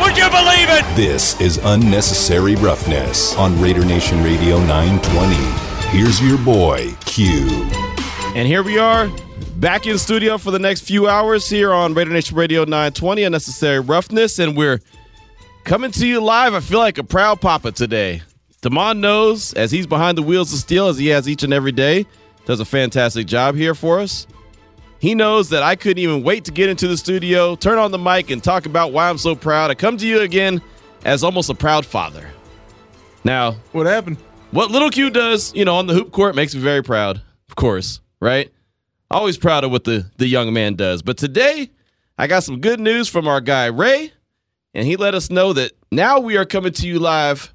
Would you believe it? This is unnecessary roughness on Raider Nation Radio 920. Here's your boy, Q. And here we are, back in studio for the next few hours here on Raider Nation Radio 920, Unnecessary Roughness, and we're coming to you live. I feel like a proud papa today. Damon knows, as he's behind the wheels of steel, as he has each and every day, does a fantastic job here for us. He knows that I couldn't even wait to get into the studio, turn on the mic, and talk about why I'm so proud. I come to you again as almost a proud father. Now, What happened? what little Q does, you know, on the hoop court makes me very proud, of course, right? Always proud of what the, the young man does. But today, I got some good news from our guy, Ray, and he let us know that now we are coming to you live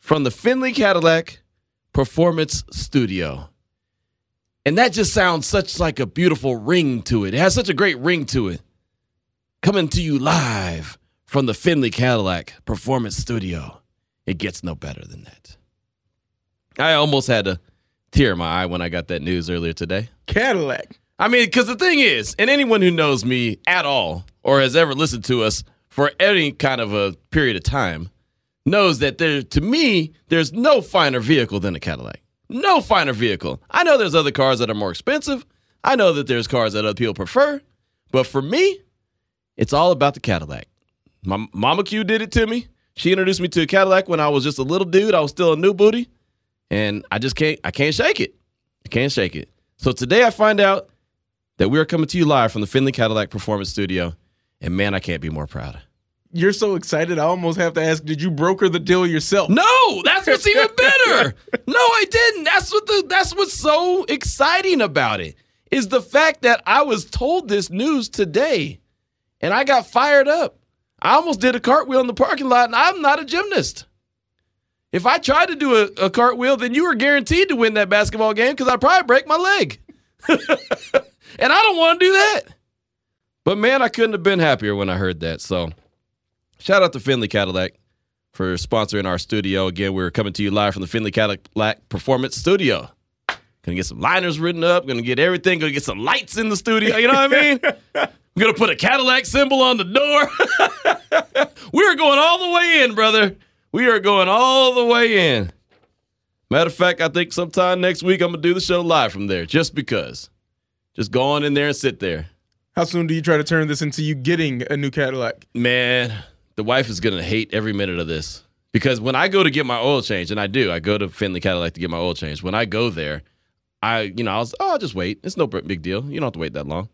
from the Finley Cadillac Performance Studio. And that just sounds such like a beautiful ring to it. It has such a great ring to it. Coming to you live from the Finley Cadillac Performance Studio. It gets no better than that. I almost had a tear in my eye when I got that news earlier today. Cadillac. I mean, because the thing is, and anyone who knows me at all or has ever listened to us for any kind of a period of time knows that there, to me, there's no finer vehicle than a Cadillac. No finer vehicle. I know there's other cars that are more expensive. I know that there's cars that other people prefer. But for me, it's all about the Cadillac. My Mama Q did it to me. She introduced me to a Cadillac when I was just a little dude. I was still a new booty. And I just can't I can't shake it. I can't shake it. So today I find out that we are coming to you live from the Finley Cadillac Performance Studio. And man, I can't be more proud. You're so excited. I almost have to ask, did you broker the deal yourself? No, that's what's even better. No, I didn't. That's what the that's what's so exciting about it. Is the fact that I was told this news today and I got fired up. I almost did a cartwheel in the parking lot, and I'm not a gymnast. If I tried to do a, a cartwheel, then you were guaranteed to win that basketball game because I'd probably break my leg. and I don't want to do that. But man, I couldn't have been happier when I heard that. So shout out to Finley Cadillac for sponsoring our studio. Again, we're coming to you live from the Finley Cadillac Performance Studio. Gonna get some liners written up, gonna get everything, gonna get some lights in the studio. You know what I mean? I'm gonna put a Cadillac symbol on the door. We're going all the way in, brother. We are going all the way in. Matter of fact, I think sometime next week I'm gonna do the show live from there, just because. Just go on in there and sit there. How soon do you try to turn this into you getting a new Cadillac? Man, the wife is gonna hate every minute of this because when I go to get my oil change, and I do, I go to Finley Cadillac to get my oil change. When I go there, I, you know, I was, oh, I'll just wait. It's no big deal. You don't have to wait that long.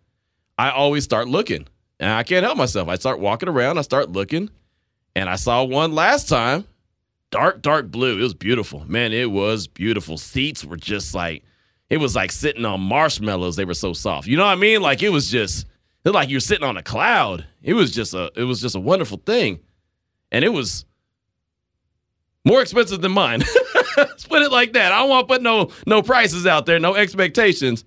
I always start looking, and I can't help myself. I start walking around. I start looking, and I saw one last time, dark, dark blue. It was beautiful, man. It was beautiful. Seats were just like, it was like sitting on marshmallows. They were so soft. You know what I mean? Like it was just, it was like you're sitting on a cloud. It was just a, it was just a wonderful thing, and it was more expensive than mine. Let's put it like that. I don't want to put no no prices out there, no expectations.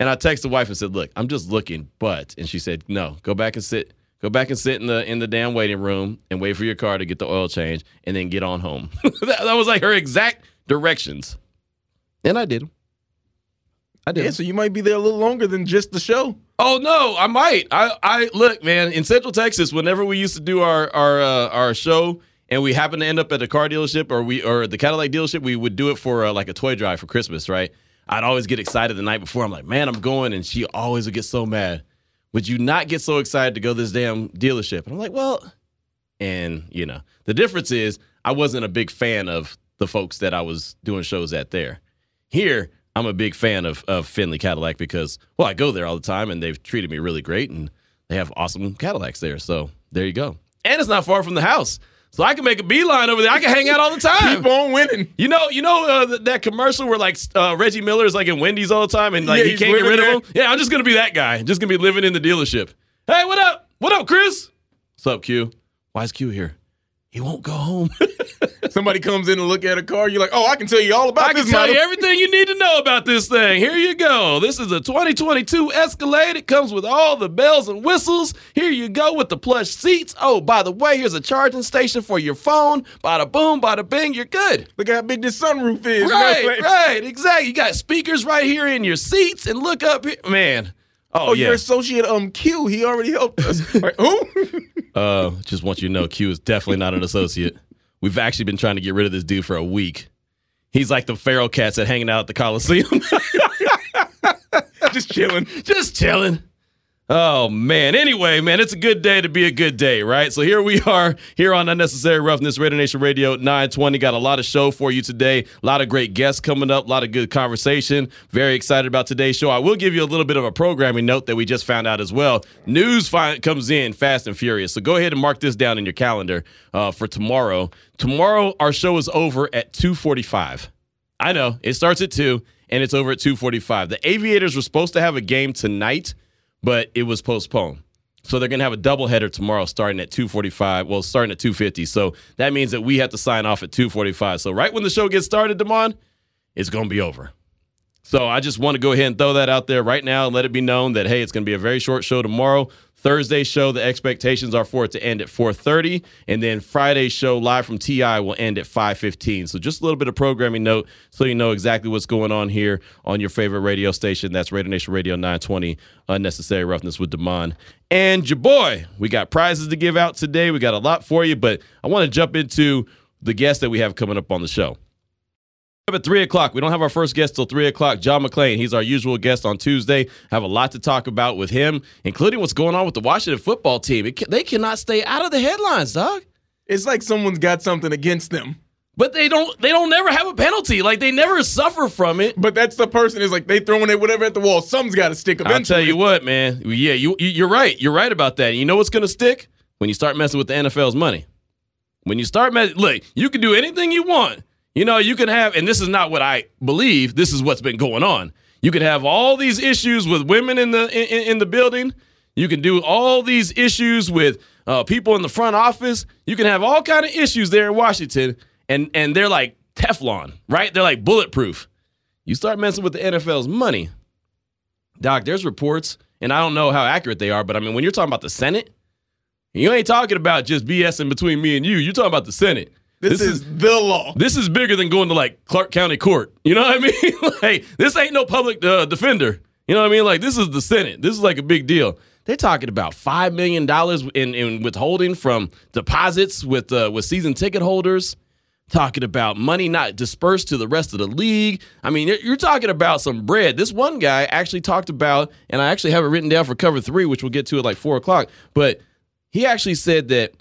And I texted the wife and said, "Look, I'm just looking, but." And she said, "No, go back and sit. Go back and sit in the in the damn waiting room and wait for your car to get the oil change, and then get on home." that, that was like her exact directions, and I did. I did. Yeah, so you might be there a little longer than just the show. Oh no, I might. I I look, man. In Central Texas, whenever we used to do our our uh, our show, and we happened to end up at a car dealership or we or the Cadillac dealership, we would do it for uh, like a toy drive for Christmas, right? I'd always get excited the night before. I'm like, man, I'm going, and she always would get so mad. Would you not get so excited to go to this damn dealership? And I'm like, well, and you know, the difference is I wasn't a big fan of the folks that I was doing shows at there. Here, I'm a big fan of of Finley Cadillac because well, I go there all the time and they've treated me really great and they have awesome Cadillacs there. So there you go. And it's not far from the house. So I can make a beeline over there. I can hang out all the time. Keep on winning. You know, you know uh, th- that commercial where like uh, Reggie Miller is like in Wendy's all the time and like Yeah, he can't get rid of him. Yeah, I'm just gonna be that guy. Just gonna be living in the dealership. Hey, what up? What up, Chris? What's up, Q? Why is Q here? He won't go home. Somebody comes in and look at a car. You're like, oh, I can tell you all about I can tell model. you everything you need to know about this thing. Here you go. This is a 2022 Escalade. It comes with all the bells and whistles. Here you go with the plush seats. Oh, by the way, here's a charging station for your phone. Bada boom, bada bing, you're good. Look how big this sunroof is. Right, right, exactly. You got speakers right here in your seats, and look up here, man. Oh, Oh, yeah. your associate um Q, he already helped us. Like, who? Uh, just want you to know, Q is definitely not an associate. We've actually been trying to get rid of this dude for a week. He's like the feral cats that hanging out at the Coliseum. Just chilling. just chilling. Oh man. Anyway, man, it's a good day to be a good day, right? So here we are here on Unnecessary Roughness, Raider Nation Radio 920. Got a lot of show for you today. A lot of great guests coming up. A lot of good conversation. Very excited about today's show. I will give you a little bit of a programming note that we just found out as well. News comes in fast and furious. So go ahead and mark this down in your calendar uh, for tomorrow. Tomorrow our show is over at 2:45. I know it starts at two and it's over at 2:45. The Aviators were supposed to have a game tonight, but it was postponed. So they're gonna have a doubleheader tomorrow, starting at 2:45. Well, starting at 2:50. So that means that we have to sign off at 2:45. So right when the show gets started, Damon, it's gonna be over. So I just want to go ahead and throw that out there right now and let it be known that hey, it's going to be a very short show tomorrow. Thursday show, the expectations are for it to end at 4:30, and then Friday's show live from TI will end at 5:15. So just a little bit of programming note, so you know exactly what's going on here on your favorite radio station. That's Radio Nation Radio 920, Unnecessary Roughness with Damon and your boy. We got prizes to give out today. We got a lot for you, but I want to jump into the guests that we have coming up on the show up at three o'clock. We don't have our first guest till three o'clock. John McClain. He's our usual guest on Tuesday. Have a lot to talk about with him, including what's going on with the Washington football team. It, they cannot stay out of the headlines, dog. It's like someone's got something against them. But they don't. They don't never have a penalty. Like they never suffer from it. But that's the person is like they throwing it whatever at the wall. Something's got to stick I'll eventually. tell you what, man. Yeah, you, you you're right. You're right about that. And you know what's gonna stick when you start messing with the NFL's money. When you start messing, look, you can do anything you want. You know, you can have, and this is not what I believe. This is what's been going on. You can have all these issues with women in the in, in the building. You can do all these issues with uh, people in the front office. You can have all kind of issues there in Washington, and and they're like Teflon, right? They're like bulletproof. You start messing with the NFL's money, Doc, there's reports, and I don't know how accurate they are, but I mean, when you're talking about the Senate, you ain't talking about just BSing between me and you. You're talking about the Senate. This, is, the law. this is bigger than going to like Clark County Court. You know what I mean? like this ain't no public uh, defender. You know what I mean? Like this is the Senate. This is like a big deal. They're talking about five million dollars in, in withholding from deposits with uh, with season ticket holders. Talking about money not dispersed to the rest of the league. I mean, you're, you're talking about some bread. This one guy actually talked about, and I actually have it written down for cover three, which we'll get to at like four o'clock. But he actually said that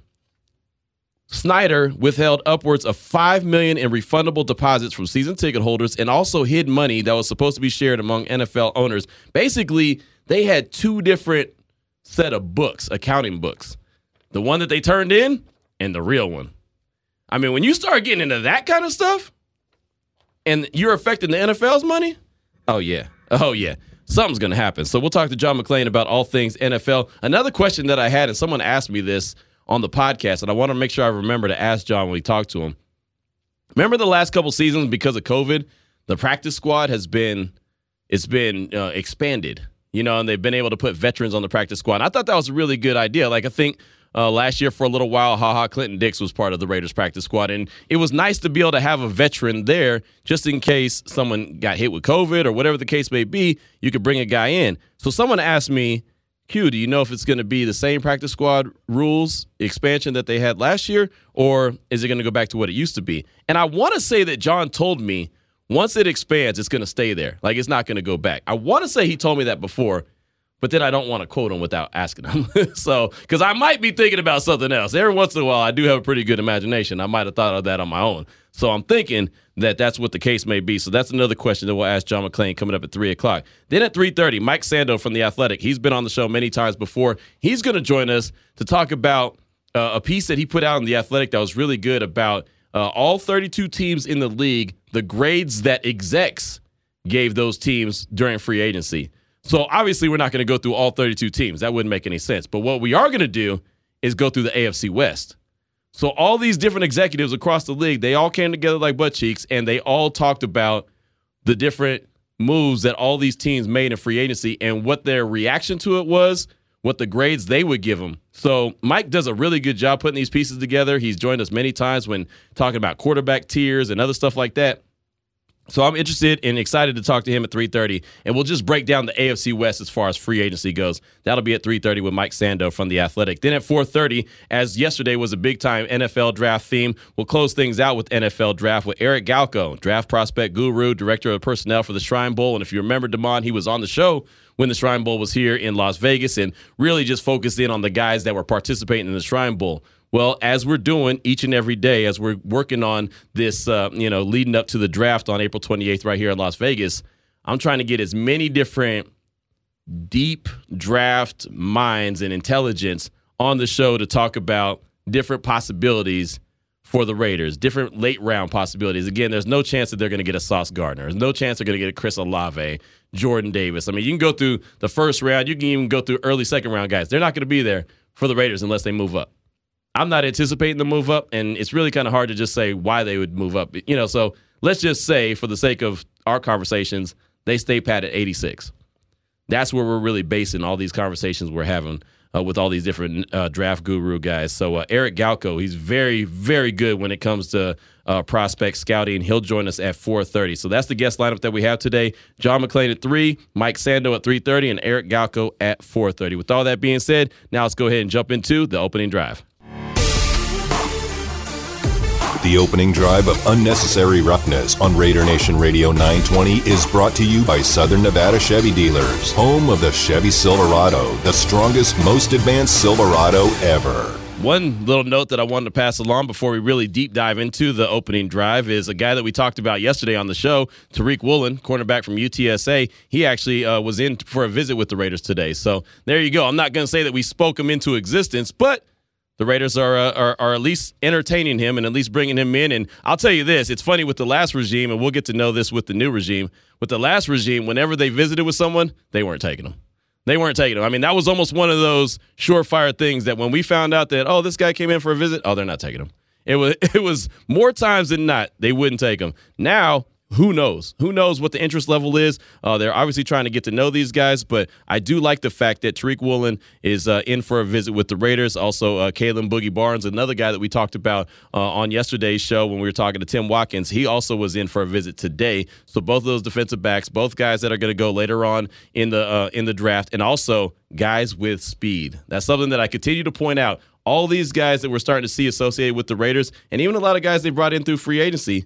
Snyder withheld upwards of five million in refundable deposits from season ticket holders and also hid money that was supposed to be shared among NFL owners. Basically, they had two different set of books, accounting books. The one that they turned in and the real one. I mean, when you start getting into that kind of stuff and you're affecting the NFL's money, oh yeah. Oh yeah. Something's going to happen. So we'll talk to John McClain about all things NFL. Another question that I had, and someone asked me this on the podcast, and I want to make sure I remember to ask John when we talk to him. Remember the last couple seasons because of COVID, the practice squad has been it's been uh, expanded, you know, and they've been able to put veterans on the practice squad. And I thought that was a really good idea. Like I think uh, last year for a little while, Ha Ha, Clinton Dix was part of the Raiders practice squad, and it was nice to be able to have a veteran there just in case someone got hit with COVID or whatever the case may be. You could bring a guy in. So someone asked me, Q, do you know if it's going to be the same practice squad rules expansion that they had last year, or is it going to go back to what it used to be? And I want to say that John told me once it expands, it's going to stay there. Like it's not going to go back. I want to say he told me that before, but then I don't want to quote them without asking them. so, because I might be thinking about something else. Every once in a while, I do have a pretty good imagination. I might have thought of that on my own. So I'm thinking that that's what the case may be. So that's another question that we'll ask John McClain coming up at three o'clock. Then at three thirty, Mike Sando from the Athletic. He's been on the show many times before. He's going to join us to talk about uh, a piece that he put out in the Athletic that was really good about uh, all 32 teams in the league, the grades that execs gave those teams during free agency. So obviously, we're not going to go through all 32 teams. That wouldn't make any sense. But what we are going to do is go through the AFC West. So all these different executives across the league, they all came together like butt cheeks, and they all talked about the different moves that all these teams made in free agency and what their reaction to it was, what the grades they would give them. So Mike does a really good job putting these pieces together. He's joined us many times when talking about quarterback tiers and other stuff like that. So I'm interested and excited to talk to him at 3:30, and we'll just break down the AFC West as far as free agency goes. That'll be at 3:30 with Mike Sando from the Athletic. Then at 4:30, as yesterday was a big time NFL draft theme, we'll close things out with NFL draft with Eric Galko, draft prospect guru, director of personnel for the Shrine Bowl. And if you remember, Demond, he was on the show when the Shrine Bowl was here in Las Vegas, and really just focused in on the guys that were participating in the Shrine Bowl. Well, as we're doing each and every day, as we're working on this, uh, you know, leading up to the draft on April 28th right here in Las Vegas, I'm trying to get as many different deep draft minds and intelligence on the show to talk about different possibilities for the Raiders, different late round possibilities. Again, there's no chance that they're going to get a Sauce Gardner. There's no chance they're going to get a Chris Olave, Jordan Davis. I mean, you can go through the first round, you can even go through early second round guys. They're not going to be there for the Raiders unless they move up. I'm not anticipating the move up, and it's really kind of hard to just say why they would move up. You know, so let's just say, for the sake of our conversations, they stay pat at 86. That's where we're really basing all these conversations we're having uh, with all these different uh, draft guru guys. So uh, Eric Galko, he's very, very good when it comes to uh, prospect scouting. He'll join us at 4:30. So that's the guest lineup that we have today: John McClain at three, Mike Sando at 3:30, and Eric Galko at 4:30. With all that being said, now let's go ahead and jump into the opening drive. The opening drive of Unnecessary Roughness on Raider Nation Radio 920 is brought to you by Southern Nevada Chevy Dealers, home of the Chevy Silverado, the strongest, most advanced Silverado ever. One little note that I wanted to pass along before we really deep dive into the opening drive is a guy that we talked about yesterday on the show, Tariq Woolen, cornerback from UTSA. He actually uh, was in for a visit with the Raiders today. So there you go. I'm not going to say that we spoke him into existence, but the Raiders are, uh, are, are at least entertaining him and at least bringing him in. And I'll tell you this: it's funny with the last regime, and we'll get to know this with the new regime. With the last regime, whenever they visited with someone, they weren't taking them. They weren't taking them. I mean, that was almost one of those surefire things that when we found out that oh, this guy came in for a visit, oh, they're not taking him. It was it was more times than not they wouldn't take him. Now who knows? Who knows what the interest level is? Uh, they're obviously trying to get to know these guys, but I do like the fact that Tariq Woolen is uh, in for a visit with the Raiders. Also, uh, Kalon Boogie Barnes, another guy that we talked about uh, on yesterday's show when we were talking to Tim Watkins, he also was in for a visit today. So both of those defensive backs, both guys that are going to go later on in the uh, in the draft, and also guys with speed. That's something that I continue to point out. All these guys that we're starting to see associated with the Raiders, and even a lot of guys they brought in through free agency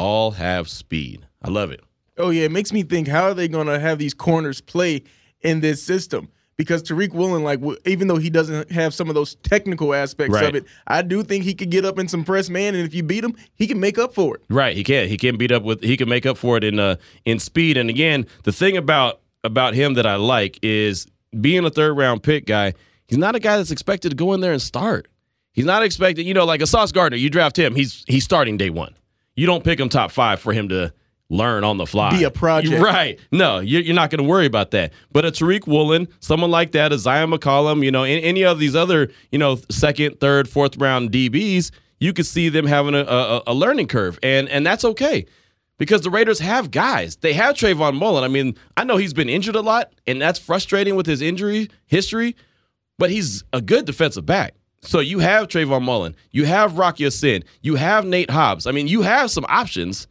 all have speed. I love it. Oh yeah, it makes me think how are they going to have these corners play in this system? Because Tariq Woolen, like, even though he doesn't have some of those technical aspects Right. of it, I do think he could get up in some press man, and if you beat him, he can make up for it. Right, he can. He can beat up with. He can make up for it in uh in speed. And again, the thing about about him that I like is being a third round pick guy. He's not a guy that's expected to go in there and start. He's not expected. You know, like a Sauce Gardner. You draft him. He's he's starting day one. You don't pick him top five for him to learn on the fly. Be a project. Right. No, you're, you're not going to worry about that. But a Tariq Woolen, someone like that, a Zyon McCollum, you know, any, any of these other, you know, second, third, fourth round DBs, you could see them having a, a, a learning curve. And, and that's okay because the Raiders have guys. They have Trevon Mullen. I mean, I know he's been injured a lot, and that's frustrating with his injury history, but he's a good defensive back. So you have Trevon Mullen, you have Rock Ya-Sin, you have Nate Hobbs. I mean, you have some options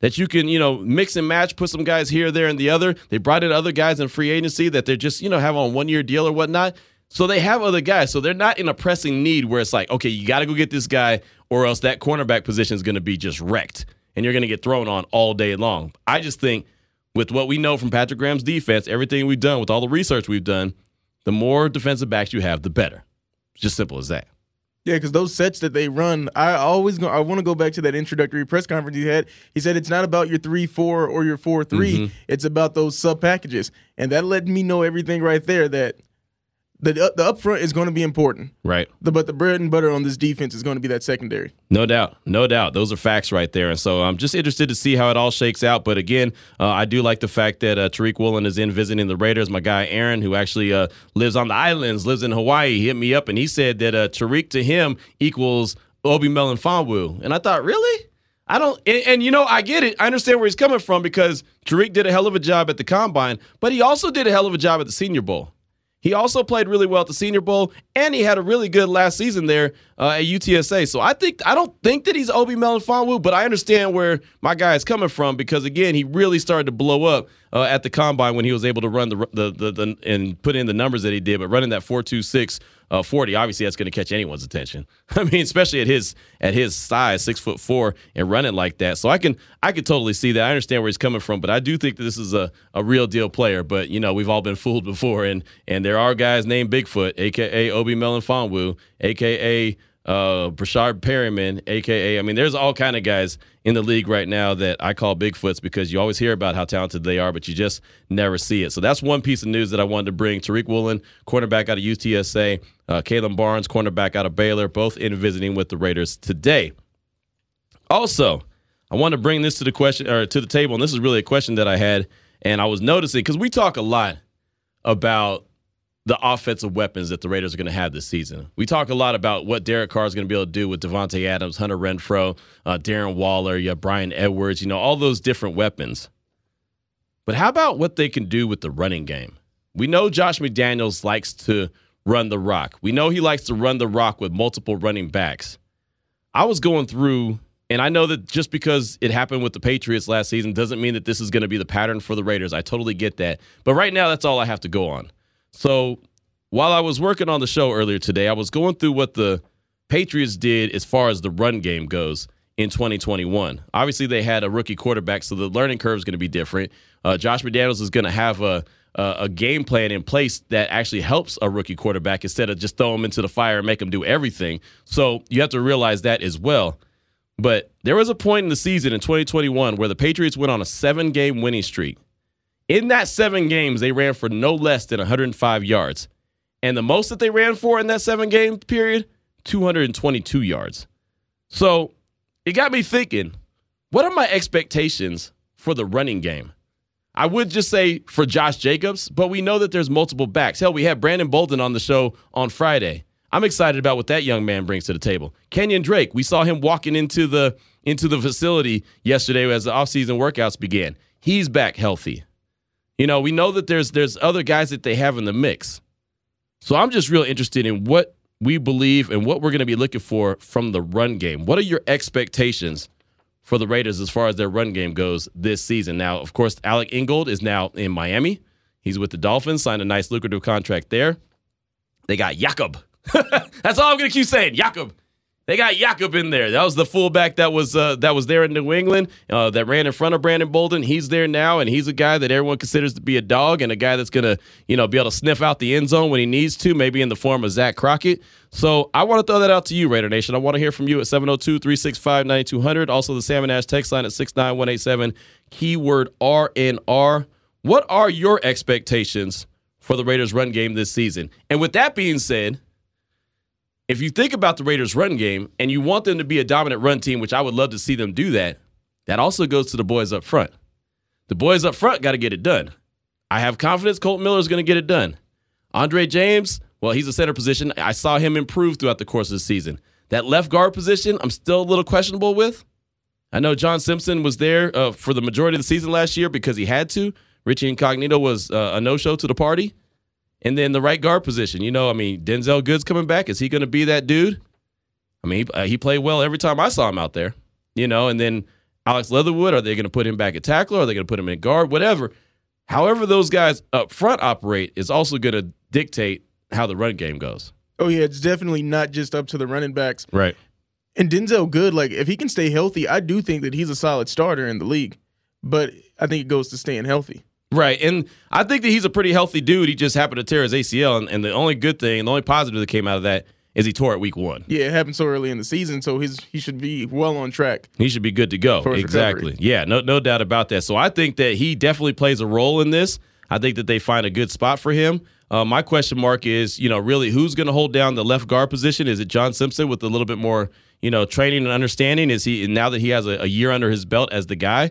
that you can, you know, mix and match, put some guys here, there, and the other. They brought in other guys in free agency that they're just, you know, have on one year deal or whatnot. So they have other guys. So they're not in a pressing need where it's like, okay, you got to go get this guy, or else that cornerback position is going to be just wrecked and you're going to get thrown on all day long. I just think with what we know from Patrick Graham's defense, everything we've done, with all the research we've done, the more defensive backs you have, the better. Just simple as that. Yeah, because those sets that they run, I always go. I want to go back to that introductory press conference he had. He said it's not about your three four or your four Mm-hmm. It's about those sub packages, and that let me know everything right there. That the the upfront is going to be important. Right. The, but the bread and butter on this defense is going to be that secondary. No doubt, no doubt. Those are facts right there, and so I'm just interested to see how it all shakes out. But again, uh, I do like the fact that uh, Tariq Woolen is in visiting the Raiders. My guy Aaron, who actually uh, lives on the islands, lives in Hawaii, he hit me up and he said that uh, Tariq to him equals Obi Melifonwu. And I thought, really? I don't, and, and, you know, I get it. I understand where he's coming from because Tariq did a hell of a job at the combine, but he also did a hell of a job at the Senior Bowl. He also played really well at the Senior Bowl, and he had a really good last season there uh, at UTSA. So I think I don't think that he's Obi Melifonwu, but I understand where my guy is coming from because again, he really started to blow up uh, at the combine when he was able to run the, the the, the and put in the numbers that he did. But running that four two six uh, 40. Obviously, that's going to catch anyone's attention. I mean, especially at his at his size, six foot four, and running like that. So I can I can totally see that. I understand where he's coming from, but I do think that this is a, a real deal player. But you know, we've all been fooled before, and and there are guys named Bigfoot, aka Obi Melifonwu, aka uh, Breshad Perriman, aka I mean, there's all kind of guys in the league right now that I call Bigfoots because you always hear about how talented they are, but you just never see it. So that's one piece of news that I wanted to bring. Tariq Woolen, cornerback out of UTSA, uh, Barnes, cornerback out of Baylor, both in visiting with the Raiders today. Also, I want to bring this to the question or to the table, and this is really a question that I had, and I was noticing because we talk a lot about the offensive weapons that the Raiders are going to have this season. We talk a lot about what Derek Carr is going to be able to do with Davante Adams, Hunter Renfrow, uh, Darren Waller, yeah, Bryan Edwards, you know, all those different weapons. But how about what they can do with the running game? We know Josh McDaniels likes to run the rock. We know he likes to run the rock with multiple running backs. I was going through, and I know that just because it happened with the Patriots last season doesn't mean that this is going to be the pattern for the Raiders. I totally get that. But right now, that's all I have to go on. So while I was working on the show earlier today, I was going through what the Patriots did as far as the run game goes in 2021. Obviously, they had a rookie quarterback, so the learning curve is going to be different. Uh, Josh McDaniels is going to have a, a, a game plan in place that actually helps a rookie quarterback instead of just throw him into the fire and make him do everything. So you have to realize that as well. But there was a point in the season in 2021 where the Patriots went on a seven game winning streak. In that seven games, they ran for no less than 105 yards. And the most that they ran for in that seven game period, 222 yards. So it got me thinking what are my expectations for the running game? I would just say for Josh Jacobs, but we know that there's multiple backs. Hell, we had Brandon Bolden on the show on Friday. I'm excited about what that young man brings to the table. Kenyan Drake, we saw him walking into the into the facility yesterday as the offseason workouts began. He's back healthy. You know, we know that there's there's other guys that they have in the mix. So I'm just real interested in what we believe and what we're going to be looking for from the run game. What are your expectations for the Raiders as far as their run game goes this season? Now, of course, Alec Ingold is now in Miami. He's with the Dolphins, signed a nice lucrative contract there. They got Jakob. That's all I'm going to keep saying. Jakob they got Jakob in there. That was the fullback that was uh, that was there in New England uh, that ran in front of Brandon Bolden. He's there now, and he's a guy that everyone considers to be a dog and a guy that's gonna you know be able to sniff out the end zone when he needs to, maybe in the form of Zach Crockett. So I want to throw that out to you, Raider Nation. I want to hear from you at 702-365-9200. Also the Salmon Ash text line at 69187, keyword RNR. What are your expectations for the Raiders run game this season? And with that being said, if you think about the Raiders' run game and you want them to be a dominant run team, which I would love to see them do that, that also goes to the boys up front. The boys up front got to get it done. I have confidence Kolton Miller is going to get it done. Andre James, well, he's a center position. I saw him improve throughout the course of the season. That left guard position, I'm still a little questionable with. I know John Simpson was there uh, for the majority of the season last year because he had to. Richie Incognito was uh, a no show to the party. And then the right guard position, you know, I mean, Denzelle Goods coming back. Is he going to be that dude? I mean, he, uh, he, played well every time I saw him out there, you know. And then Alex Leatherwood, are they going to put him back at tackle? Are they going to put him in guard? Whatever. However, those guys up front operate is also going to dictate how the run game goes. Oh yeah, it's definitely not just up to the running backs. Right. And Denzelle Good, like if he can stay healthy, I do think that he's a solid starter in the league. But I think it goes to staying healthy. Right. And I think that he's a pretty healthy dude. He just happened to tear his ACL. And, and the only good thing, the only positive that came out of that is he tore it week one. Yeah, it happened so early in the season, so his he should be well on track. He should be good to go. Exactly. Recovery. Yeah, no no doubt about that. So I think that he definitely plays a role in this. I think that they find a good spot for him. Uh, my question mark is, you know, really who's going to hold down the left guard position? Is it John Simpson with a little bit more, you know, training and understanding? Is he now that he has a, a year under his belt as the guy?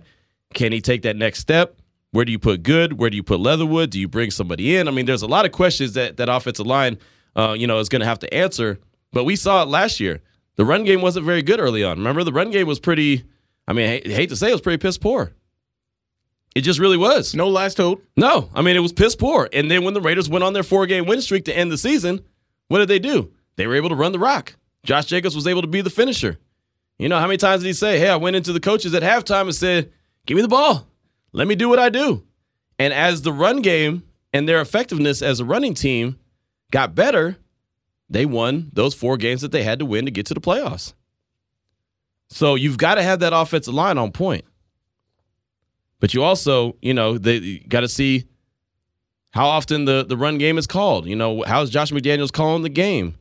Can he take that next step? Where do you put Good? Where do you put Leatherwood? Do you bring somebody in? I mean, there's a lot of questions that that offensive line, uh, you know, is going to have to answer. But we saw it last year. The run game wasn't very good early on. Remember, the run game was pretty. I mean, I hate to say it was pretty piss poor. It just really was. No last hope. No, I mean it was piss poor. And then when the Raiders went on their four game win streak to end the season, what did they do? They were able to run the rock. Josh Jacobs was able to be the finisher. You know how many times did he say, "Hey, I went into the coaches at halftime and said, give me the ball, let me do what I do." And as the run game and their effectiveness as a running team got better, they won those four games that they had to win to get to the playoffs. So you've got to have that offensive line on point. But you also, you know, they got to see how often the, the run game is called. You know, how's Josh McDaniels calling the game?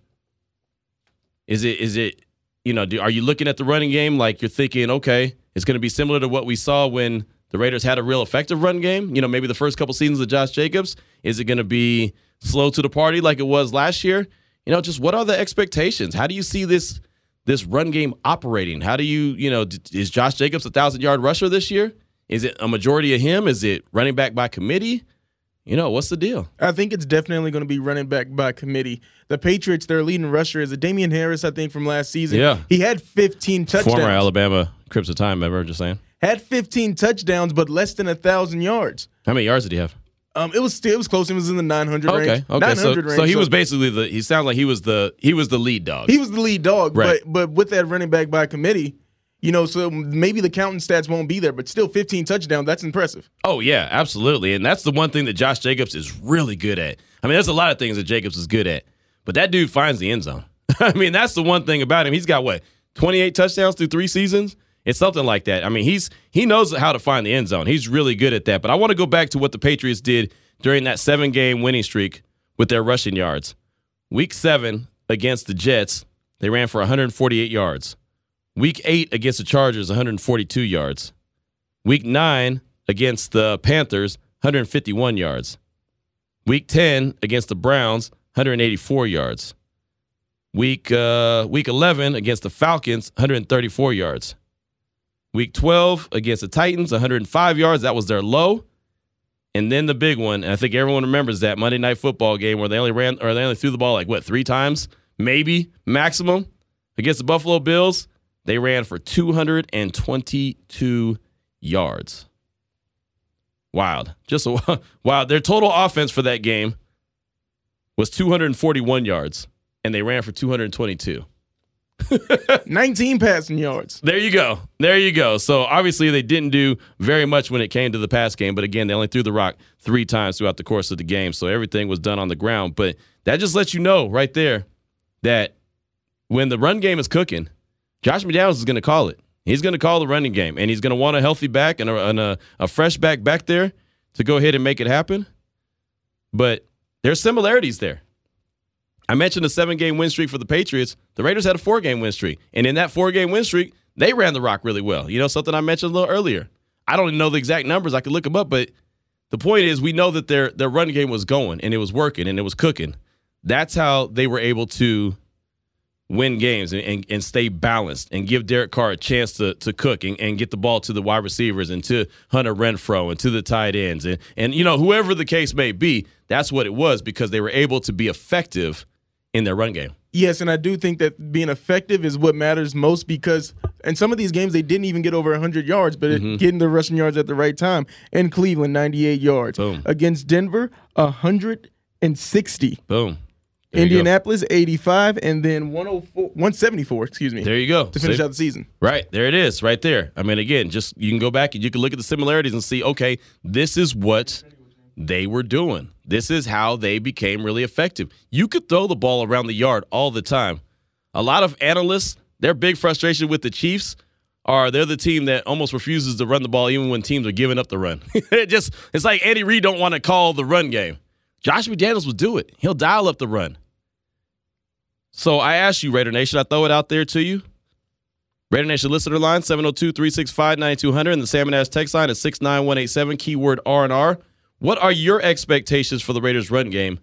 Is it is it you know, do, are you looking at the running game like you're thinking, okay, it's going to be similar to what we saw when the Raiders had a real effective run game? You know, maybe the first couple seasons of Josh Jacobs. Is it going to be slow to the party like it was last year? You know, just what are the expectations? How do you see this this run game operating? How do you, you know, is Josh Jacobs a thousand yard rusher this year? Is it a majority of him? Is it running back by committee? You know, what's the deal? I think it's definitely going to be running back by committee. The Patriots, their leading rusher is a Damien Harris, I think, from last season. Yeah. He had 15 touchdowns. Former Alabama Crips of Time, ever just saying. Had 15 touchdowns, but less than a thousand yards. How many yards did he have? Um, it was still it was close. It was in the 900 okay, range. Okay, 900 so, range. so he was basically the. He sounded like he was the he was the lead dog. He was the lead dog, Right. but but with that running back by committee, you know, so maybe the counting stats won't be there, but still 15 touchdowns. That's impressive. Oh yeah, absolutely, and that's the one thing that Josh Jacobs is really good at. I mean, there's a lot of things that Jacobs is good at, but that dude finds the end zone. I mean, that's the one thing about him. He's got what 28 touchdowns through three seasons. It's something like that. I mean, he's he knows how to find the end zone. He's really good at that. But I want to go back to what the Patriots did during that seven game winning streak with their rushing yards. Week seven against the Jets, they ran for 148 yards. Week eight against the Chargers, 142 yards. Week nine against the Panthers, 151 yards. Week 10 against the Browns, 184 yards. Week uh, week 11 against the Falcons, 134 yards. Week 12 against the Titans, 105 yards. That was their low. And then the big one, and I think everyone remembers that Monday night football game where they only ran or they only threw the ball like what, three times? Maybe maximum against the Buffalo Bills. They ran for 222 yards. Wild. Just a wild. Their total offense for that game was 241 yards, and they ran for 222. 19 passing yards. There you go. There you go. So obviously they didn't do very much when it came to the pass game, but again, they only threw the rock three times throughout the course of the game. So everything was done on the ground. But that just lets you know right there that when the run game is cooking, Josh McDaniels is going to call it. He's going to call the running game, and he's going to want a healthy back and, a, and a, a fresh back back there to go ahead and make it happen. But there's similarities there. I mentioned a seven game win streak for the Patriots. The Raiders had a four game win streak. And in that four game win streak, they ran the rock really well. You know, something I mentioned a little earlier. I don't know the exact numbers. I could look them up, but the point is we know that their their run game was going and it was working and it was cooking. That's how they were able to win games and, and, and stay balanced and give Derek Carr a chance to to cook and, and get the ball to the wide receivers and to Hunter Renfrow and to the tight ends and and you know whoever the case may be, that's what it was because they were able to be effective in their run game. Yes, and I do think that being effective is what matters most because in some of these games they didn't even get over 100 yards, but Mm-hmm. getting the rushing yards at the right time. In Cleveland, 98 yards. Boom. Against Denver, 160. Boom. There. Indianapolis, 85, and then 104, 174, excuse me, There you go. to finish See? out the season. Right. There it is, right there. I mean, again, just you can go back and you can look at the similarities and see, okay, this is what they were doing. This is how they became really effective. You could throw the ball around the yard all the time. A lot of analysts, their big frustration with the Chiefs are they're the team that almost refuses to run the ball even when teams are giving up the run. it just it's like Andy Reid don't want to call the run game. Josh McDaniels will do it. He'll dial up the run. So I ask you, Raider Nation, I throw it out there to you. Raider Nation listener line 702-365-9200 and the Salmon Ash text line is 69187 keyword R&R. What are your expectations for the Raiders run game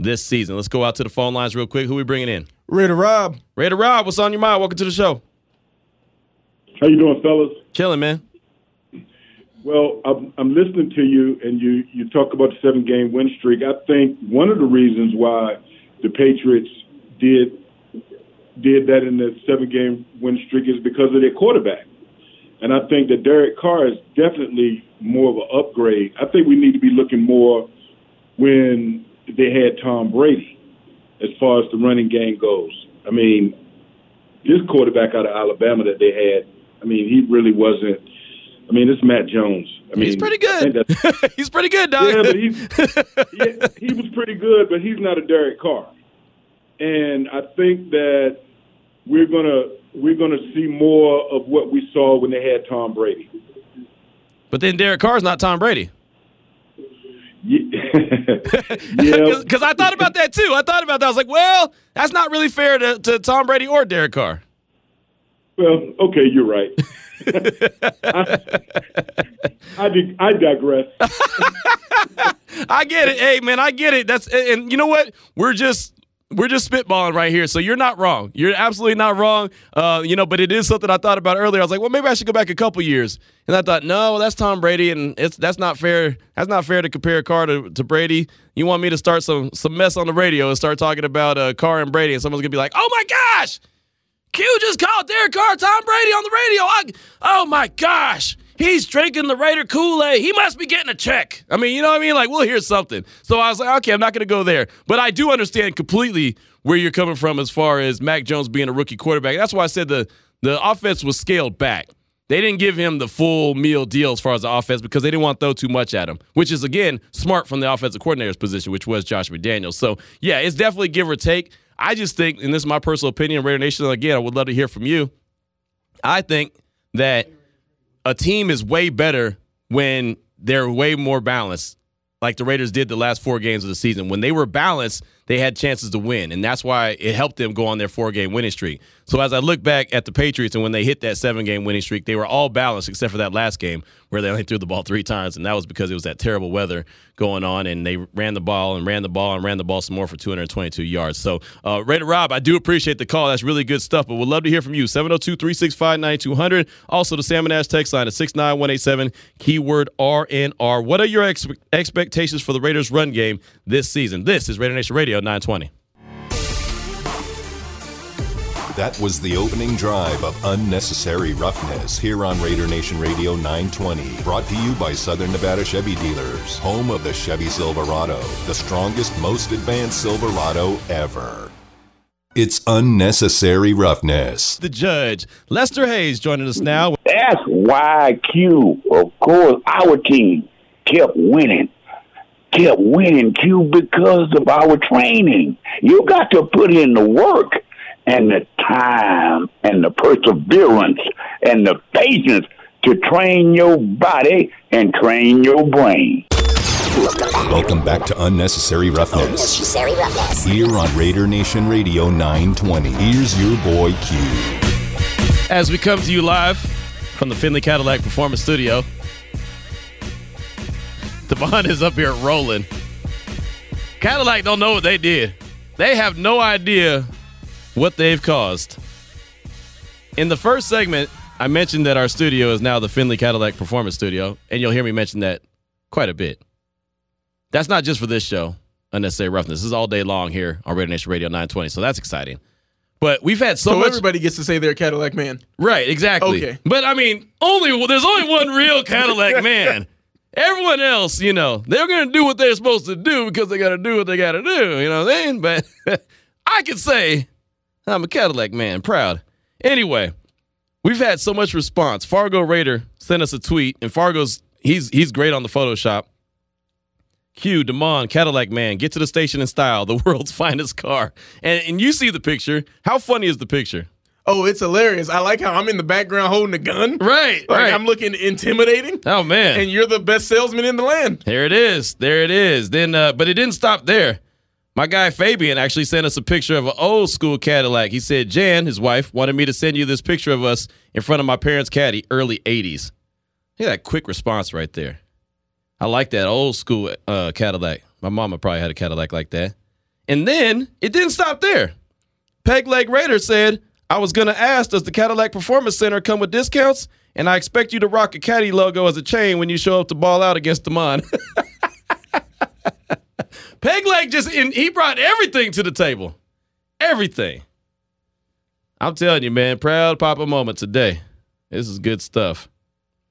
this season? Let's go out to the phone lines real quick. Who we bringing in? Raider Rob, Raider Rob, what's on your mind? Welcome to the show. How you doing, fellas? Chilling, man. Well, I'm, I'm listening to you, and you you talk about the seven game win streak. I think one of the reasons why the Patriots did did that in the seven game win streak is because of their quarterback. And I think that Derek Carr is definitely more of an upgrade. I think we need to be looking more when they had Tom Brady as far as the running game goes. I mean, this quarterback out of Alabama that they had, I mean, he really wasn't. I mean, it's Mac Jones. I mean, he's pretty good. he's pretty good, dog. Yeah, but he's, yeah, he was pretty good, but he's not a Derek Carr. And I think that we're gonna we're gonna see more of what we saw when they had Tom Brady. But then Derek Carr's not Tom Brady. Yeah, because I thought about that too. I thought about that. I was like, well, that's not really fair to, to Tom Brady or Derek Carr. Well, okay, you're right. I, I, dig- I digress. I get it. Hey, man, I get it. That's and you know what? We're just we're just spitballing right here. So you're not wrong. You're absolutely not wrong. Uh, you know, but it is something I thought about earlier. I was like, well, maybe I should go back a couple years. And I thought, no, that's Tom Brady, and it's that's not fair. That's not fair to compare Carr to, to Brady. You want me to start some some mess on the radio and start talking about uh, Carr and Brady, and someone's gonna be like, oh my gosh, Q just called Derek Carr Tom Brady on the radio. I, oh my gosh. He's drinking the Raider Kool Aid. He must be getting a check. I mean, you know what I mean? Like, we'll hear something. So I was like, okay, I'm not going to go there. But I do understand completely where you're coming from as far as Mac Jones being a rookie quarterback. That's why I said the, the offense was scaled back. They didn't give him the full meal deal as far as the offense because they didn't want to throw too much at him, which is, again, smart from the offensive coordinator's position, which was Josh McDaniels. So, yeah, it's definitely give or take. I just think, and this is my personal opinion, Raider Nation, again, I would love to hear from you. I think that a team is way better when they're way more balanced, like the Raiders did the last four games of the season. When they were balanced, they had chances to win, and that's why it helped them go on their four game winning streak. So as I look back at the Patriots and when they hit that seven game winning streak, they were all balanced except for that last game where they only threw the ball three times, and that was because it was that terrible weather going on, and they ran the ball and ran the ball and ran the ball some more for 222 yards. So, uh, Raider Rob, I do appreciate the call. That's really good stuff, but we'd love to hear from you. 702 365 9200. Also, the Salmon Ash text line at 69187, keyword RNR. What are your ex- expectations for the Raiders' run game this season? This is Raider Nation Radio 920. That was the opening drive of Unnecessary Roughness here on Raider Nation Radio 920. Brought to you by Southern Nevada Chevy Dealers, home of the Chevy Silverado, the strongest, most advanced Silverado ever. It's Unnecessary Roughness. The judge, Lester Hayes, joining us now. That's why Q, of course, our team kept winning. Kept winning, Q, because of our training. You got to put in the work and the time and the perseverance and the patience to train your body and train your brain. Welcome back to Unnecessary Roughness. Unnecessary roughness. Here on Raider Nation Radio 920. Here's your boy Q. As we come to you live from the Finley Cadillac Performance Studio, Devon is up here rolling. Cadillac don't know what they did. They have no idea what they've caused. In the first segment, I mentioned that our studio is now the Finley Cadillac Performance Studio, and you'll hear me mention that quite a bit. That's not just for this show, Unnecessary Roughness. This is all day long here on Radio Nation Radio 920, so that's exciting. But we've had so, So much. everybody gets to say they're Cadillac man. Right, exactly. Okay. But I mean, only there's only one real Cadillac man. Everyone else, you know, they're gonna do what they're supposed to do because they gotta do what they gotta do. You know what I mean? But I can say I'm a Cadillac man, proud. Anyway, we've had so much response. Fargo Raider sent us a tweet, and Fargo's he's he's great on the Photoshop. Q, Damon, Cadillac man, get to the station in style, the world's finest car. And and you see the picture. How funny is the picture? Oh, it's hilarious. I like how I'm in the background holding a gun. Right, Like right. I'm looking intimidating. oh man. And you're the best salesman in the land. There it is. There it is. Then, uh, but it didn't stop there. My guy Fabian actually sent us a picture of an old school Cadillac. He said Jan, his wife, wanted me to send you this picture of us in front of my parents' caddy, early '80s. Look at that quick response right there. I like that old school uh, Cadillac. My mama probably had a Cadillac like that. And then it didn't stop there. Peg Leg Raider said, I was going to ask, does the Cadillac Performance Center come with discounts? And I expect you to rock a Caddy logo as a chain when you show up to ball out against Demond. Peg Leg just, in, he brought everything to the table. Everything. I'm telling you, man, proud papa moment today. This is good stuff.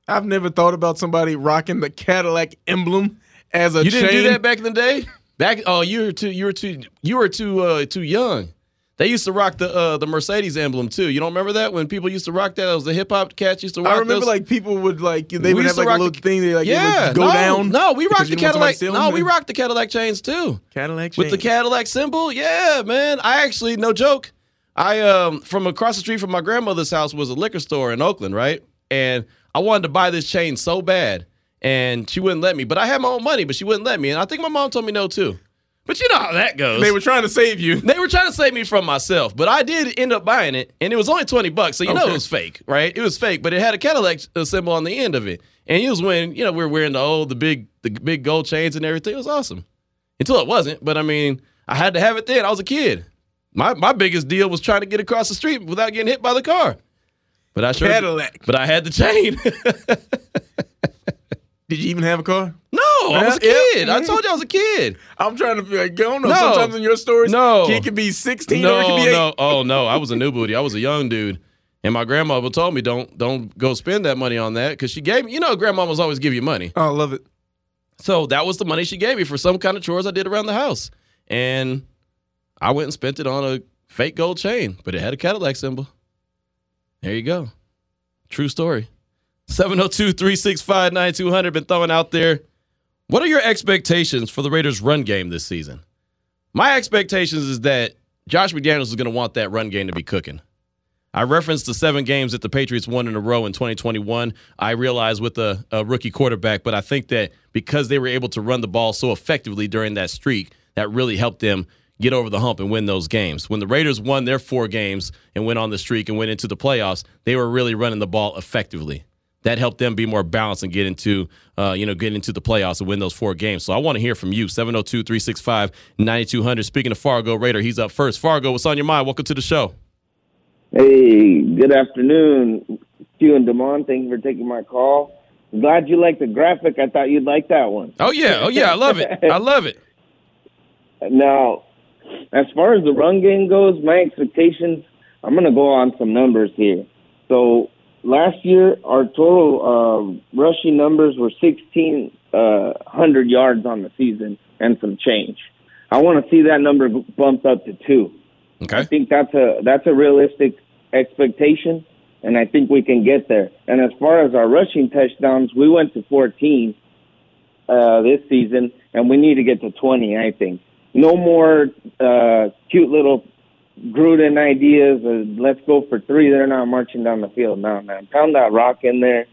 I've never thought about somebody rocking the Cadillac emblem as a chain. You didn't chain. do that back in the day? Back oh, you were too you were too you were too uh too young. They used to rock the uh the Mercedes emblem too. You don't remember that when people used to rock that? It was the hip hop cats used to rock I remember those? like people would like they We would used have to like a little the- thing they like yeah, go no, down. No, we rocked the you didn't want somebody Cadillac. No, we rocked the Cadillac chains too. Cadillac with the. Cadillac symbol. Yeah, man. I actually, no joke. I um from across the street from my grandmother's house was a liquor store in Oakland, right? And I wanted to buy this chain so bad, and she wouldn't let me. But I had my own money, but she wouldn't let me. And I think my mom told me no too. But you know how that goes. They were trying to save you. They were trying to save me from myself, but I did end up buying it, and it was only twenty bucks. So you know it was fake, right? It was fake, but it had a Cadillac symbol on the end of it, and it was when you know we were wearing the old, the big, the big gold chains and everything. It was awesome until it wasn't. But I mean, I had to have it then. I was a kid. My my biggest deal was trying to get across the street without getting hit by the car. But I sure, Cadillac. But I had the chain. Did you even have a car? no, I was a kid. I told you I was a kid. I'm trying to be like, I don't know. No. Sometimes in your stories, No. kid could be 16 or it could be 8. no, oh no, I was a new booty. I was a young dude, and my grandmother told me don't don't go spend that money on that because she gave me. You know, grandmamas always give you money, Oh, I love it. so that was the money she gave me for some kind of chores I did around the house, and I went and spent it on a fake gold chain, but it had a Cadillac symbol. There you go, true story. 702-365-9200 been throwing out there. What are your expectations for the Raiders' run game this season? My expectations is that Josh McDaniels is going to want that run game to be cooking. I referenced the seven games that the Patriots won in a row in 2021. I realize with a, a rookie quarterback, but I think that because they were able to run the ball so effectively during that streak, that really helped them get over the hump and win those games. When the Raiders won their four games and went on the streak and went into the playoffs, they were really running the ball effectively. That helped them be more balanced and get into, uh, you know, get into the playoffs and win those four games. So I want to hear from you. 702-365-9200. Speaking of Fargo Raider, he's up first. Fargo, what's on your mind? Welcome to the show. Hey, good afternoon, Q and Damon. Thank you for taking my call. Glad you liked the graphic. I thought you'd like that one. Oh yeah, oh yeah, I love it. I love it. Now, as far as the run game goes, my expectations, I'm going to go on some numbers here. So last year, our total uh, rushing numbers were 1,600 yards on the season and some change. I want to see that number bumped up to two. Okay. I think that's a that's a realistic expectation, and I think we can get there. And as far as our rushing touchdowns, we went to 14 uh, this season, and we need to get to 20. I think no more uh, cute little Gruden ideas. Of, let's go for three. They're not marching down the field now, man. Pound that rock in there.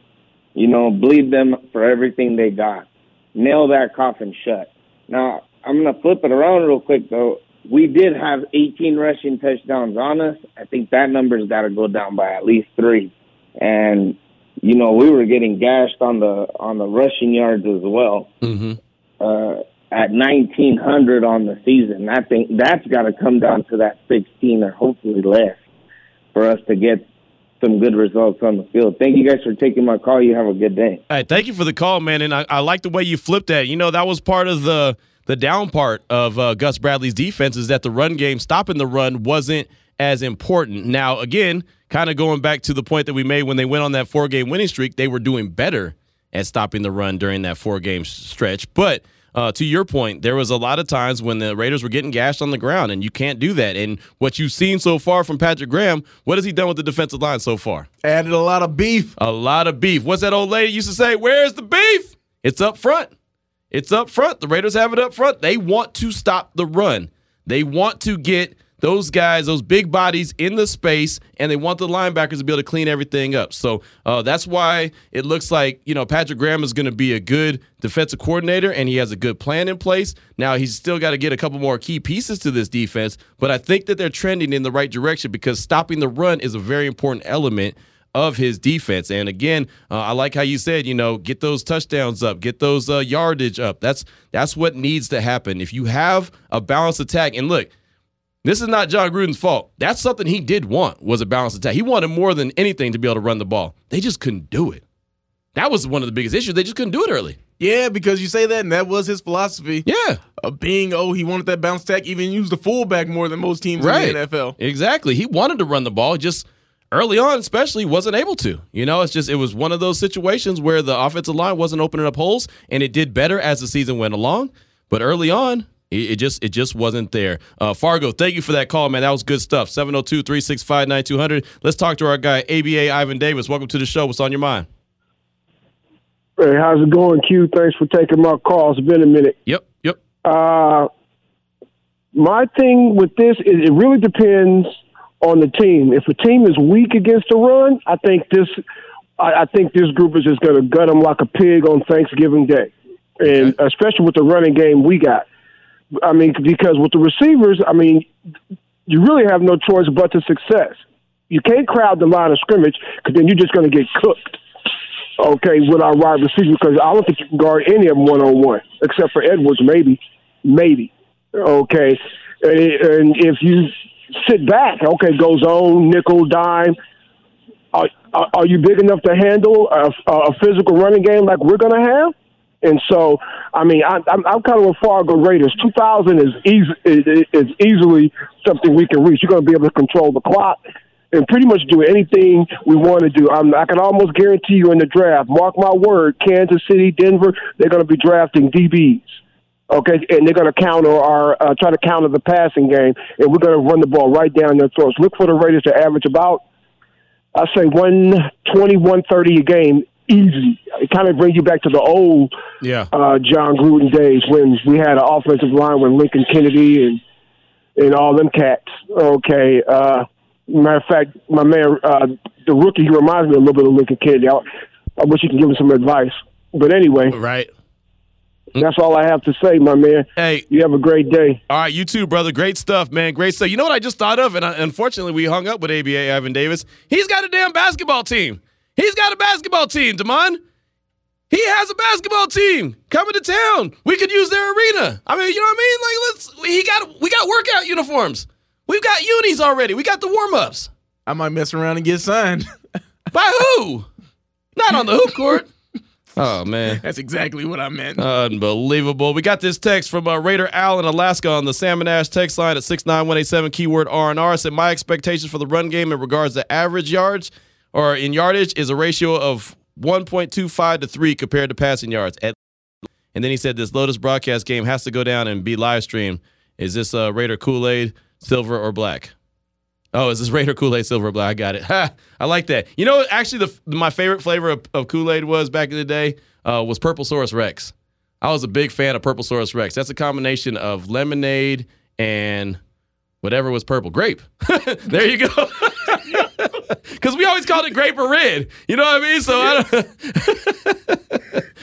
You know, bleed them for everything they got. Nail that coffin shut. Now, I'm going to flip it around real quick, though. We did have 18 rushing touchdowns on us. I think that number's got to go down by at least three. And, you know, we were getting gashed on the on the rushing yards as well Mm-hmm. uh, at 1900 on the season. I think that's got to come down to that 16 or hopefully less for us to get some good results on the field. Thank you guys for taking my call. You have a good day. Hey, thank you for the call, man. And I, I like the way you flipped that. You know, that was part of the the down part of uh, Gus Bradley's defense is that the run game, stopping the run, wasn't as important. Now, again, kind of going back to the point that we made when they went on that four game winning streak, they were doing better at stopping the run during that four game stretch. But uh, to your point, there was a lot of times when the Raiders were getting gashed on the ground, and you can't do that. And what you've seen so far from Patrick Graham, what has he done with the defensive line so far? Added a lot of beef. A lot of beef. What's that old lady used to say? Where's the beef? It's up front. It's up front. The Raiders have it up front. They want to stop the run. They want to get those guys, those big bodies in the space, and they want the linebackers to be able to clean everything up. So uh, that's why it looks like you know Patrick Graham is going to be a good defensive coordinator, and he has a good plan in place. Now he's still got to get a couple more key pieces to this defense, but I think that they're trending in the right direction because stopping the run is a very important element of his defense. And again, uh, I like how you said, you know, get those touchdowns up, get those uh, yardage up. That's that's what needs to happen. If you have a balanced attack, and look, this is not Jon Gruden's fault. That's something he did want was a balanced attack. He wanted more than anything to be able to run the ball. They just couldn't do it. That was one of the biggest issues. They just couldn't do it early. Yeah, because you say that, and that was his philosophy. Yeah. Of being, oh, he wanted that bounce tack, even used the fullback more than most teams Right. in the NFL. Exactly. He wanted to run the ball, just early on, especially, wasn't able to. You know, it's just, it was one of those situations where the offensive line wasn't opening up holes, and it did better as the season went along. But early on, it, it just it just wasn't there. Uh, Fargo, thank you for that call, man. That was good stuff. 702 365 9200. Let's talk to our guy, ABA Ivan Davis. Welcome to the show. What's on your mind? Hey, how's it going, Q? Thanks for taking my call. It's been a minute. Yep, yep. Uh, my thing with this is it really depends on the team. If a team is weak against the run, I think this, I, I think this group is just going to gut them like a pig on Thanksgiving Day, and especially with the running game we got. I mean, because with the receivers, I mean, you really have no choice but to success. You can't crowd the line of scrimmage because then you're just going to get cooked okay, with our wide receivers because I don't think you can guard any of them one on one, except for Edwards, maybe, maybe. Okay, and, if you sit back, okay, go zone, nickel, dime. Are, are you big enough to handle a, a physical running game like we're going to have? And so, I mean, I, I'm, I'm kind of a Fargo Raiders. 2000 is, easy, is easily something we can reach. You're going to be able to control the clock and pretty much do anything we want to do. I'm, I can almost guarantee you in the draft, mark my word, Kansas City, Denver, they're going to be drafting DBs. Okay, and they're going to counter our uh, try to counter the passing game, and we're going to run the ball right down their throats. Look for the Raiders to average about, I say, one twenty, one thirty a game, easy. It kind of brings you back to the old Yeah. uh, Jon Gruden days when we had an offensive line with Lincoln Kennedy and and all them cats. Okay. Uh, matter of fact, my man, uh, the rookie, he reminds me a little bit of Lincoln Kennedy. I, I wish you could give him some advice. But anyway, Right. that's all I have to say, my man. Hey, You have a great day. All right, you too, brother. Great stuff, man. Great stuff. You know what I just thought of? And unfortunately, we hung up with ABA Ivan Davis. He's got a damn basketball team. He's got a basketball team, Damon. He has a basketball team coming to town. We could use their arena. I mean, you know what I mean? Like, let's. He got. We got workout uniforms. We've got unis already. We got the warm ups. I might mess around and get signed. By who? Not on the hoop court. Oh man. That's exactly what I meant. Unbelievable. We got this text from uh, Raider Al in Alaska on the Salmon Ash text line at 69187 keyword R&R. Said my expectations for the run game in regards to average yards or in yardage is a ratio of 1.25 to 3 compared to passing yards. At, and then he said this Lotus broadcast game has to go down and be live streamed. Is this uh, Raider Kool-Aid, silver or black? Oh, is this Raider Kool Aid Silver or Black? I got it. Ha, I like that. You know, actually, the my favorite flavor of, of Kool Aid was back in the day uh, was Purplesaurus Rex. I was a big fan of Purplesaurus Rex. That's a combination of lemonade and whatever was purple, grape. there you go. Because we always called it grape or red. You know what I mean? So I don't.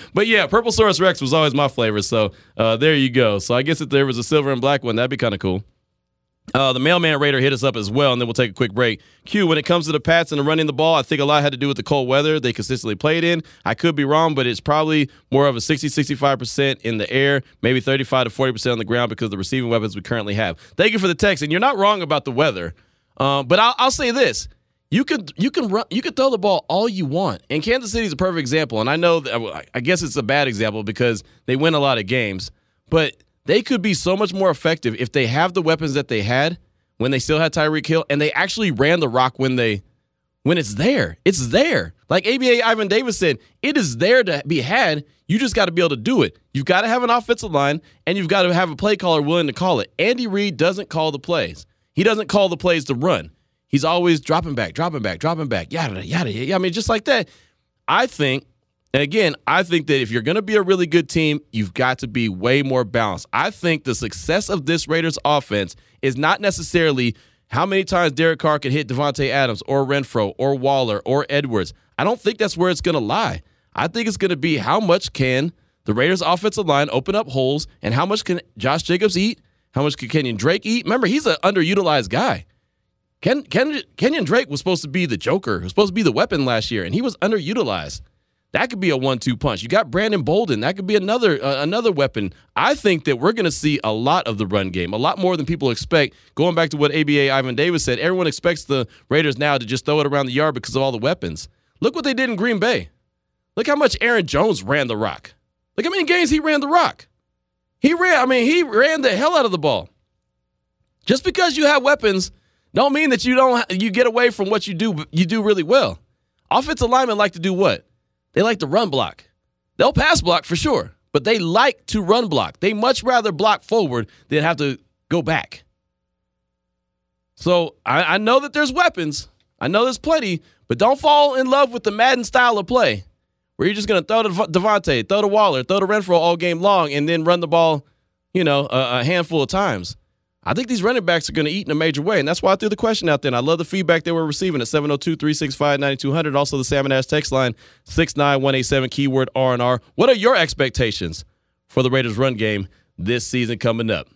but yeah, Purplesaurus Rex was always my flavor. So uh, there you go. So I guess if there was a silver and black one, that'd be kind of cool. Uh, the mailman Raider hit us up as well, and then we'll take a quick break. Q, when it comes to the Pats and the running the ball, I think a lot had to do with the cold weather they consistently played in. I could be wrong, but it's probably more of a 60 65% in the air, maybe 35 to 40% on the ground because of the receiving weapons we currently have. Thank you for the text, and you're not wrong about the weather. Um, but I'll, I'll say this. You could you can run you could throw the ball all you want, and Kansas City is a perfect example. And I know that I guess it's a bad example because they win a lot of games, but they could be so much more effective if they have the weapons that they had when they still had Tyreek Hill, and they actually ran the rock when they when it's there. It's there. Like ABA Ivan Davis said, it is there to be had. You just got to be able to do it. You've got to have an offensive line, and you've got to have a play caller willing to call it. Andy Reid doesn't call the plays. He doesn't call the plays to run. He's always dropping back, dropping back, dropping back, yada yada yada. I mean, just like that. I think, and again, I think that if you're going to be a really good team, you've got to be way more balanced. I think the success of this Raiders offense is not necessarily how many times Derek Carr can hit Davante Adams or Renfrow or Waller or Edwards. I don't think that's where it's going to lie. I think it's going to be how much can the Raiders offensive line open up holes and how much can Josh Jacobs eat? How much can Kenyan Drake eat? Remember, he's an underutilized guy. Ken, Ken, Kenyan Drake was supposed to be the Joker, was supposed to be the weapon last year, and he was underutilized. That could be a one-two punch. You got Brandon Bolden. That could be another uh, another weapon. I think that we're going to see a lot of the run game, a lot more than people expect. Going back to what ABA Ivan Davis said, everyone expects the Raiders now to just throw it around the yard because of all the weapons. Look what they did in Green Bay. Look how much Aaron Jones ran the rock. Look how many games he ran the rock. He ran, I mean, he ran the hell out of the ball. Just because you have weapons don't mean that you don't you get away from what you do you do really well. Offensive linemen like to do what? They like to run block. They'll pass block for sure, but they like to run block. They much rather block forward than have to go back. So I, I know that there's weapons. I know there's plenty, but don't fall in love with the Madden style of play where you're just going to throw to Davante, throw to Waller, throw to Renfrow all game long, and then run the ball, you know, a, a handful of times. I think these running backs are going to eat in a major way. And that's why I threw the question out there. And I love the feedback they were receiving at 702 365 9200. Also, the Salmon Ash text line 69187, keyword R&R. What are your expectations for the Raiders run game this season coming up?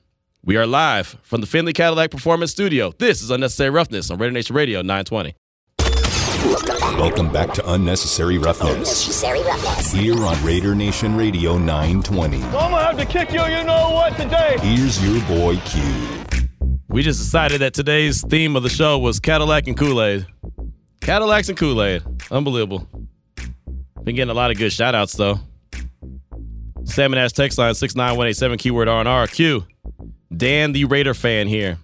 We are live from the Findlay Cadillac Performance Studio. This is Unnecessary Roughness on Raider Nation Radio 920. Welcome back to Unnecessary Roughness. Unnecessary Roughness. Here on Raider Nation Radio 920. I'm gonna have to kick you, you know what, today. Here's your boy Q. We just decided that today's theme of the show was Cadillac and Kool Aid. Cadillacs and Kool Aid. Unbelievable. Been getting a lot of good shout outs, though. Salmon Ash text line 69187 keyword R&R. Q. Dan the Raider fan here.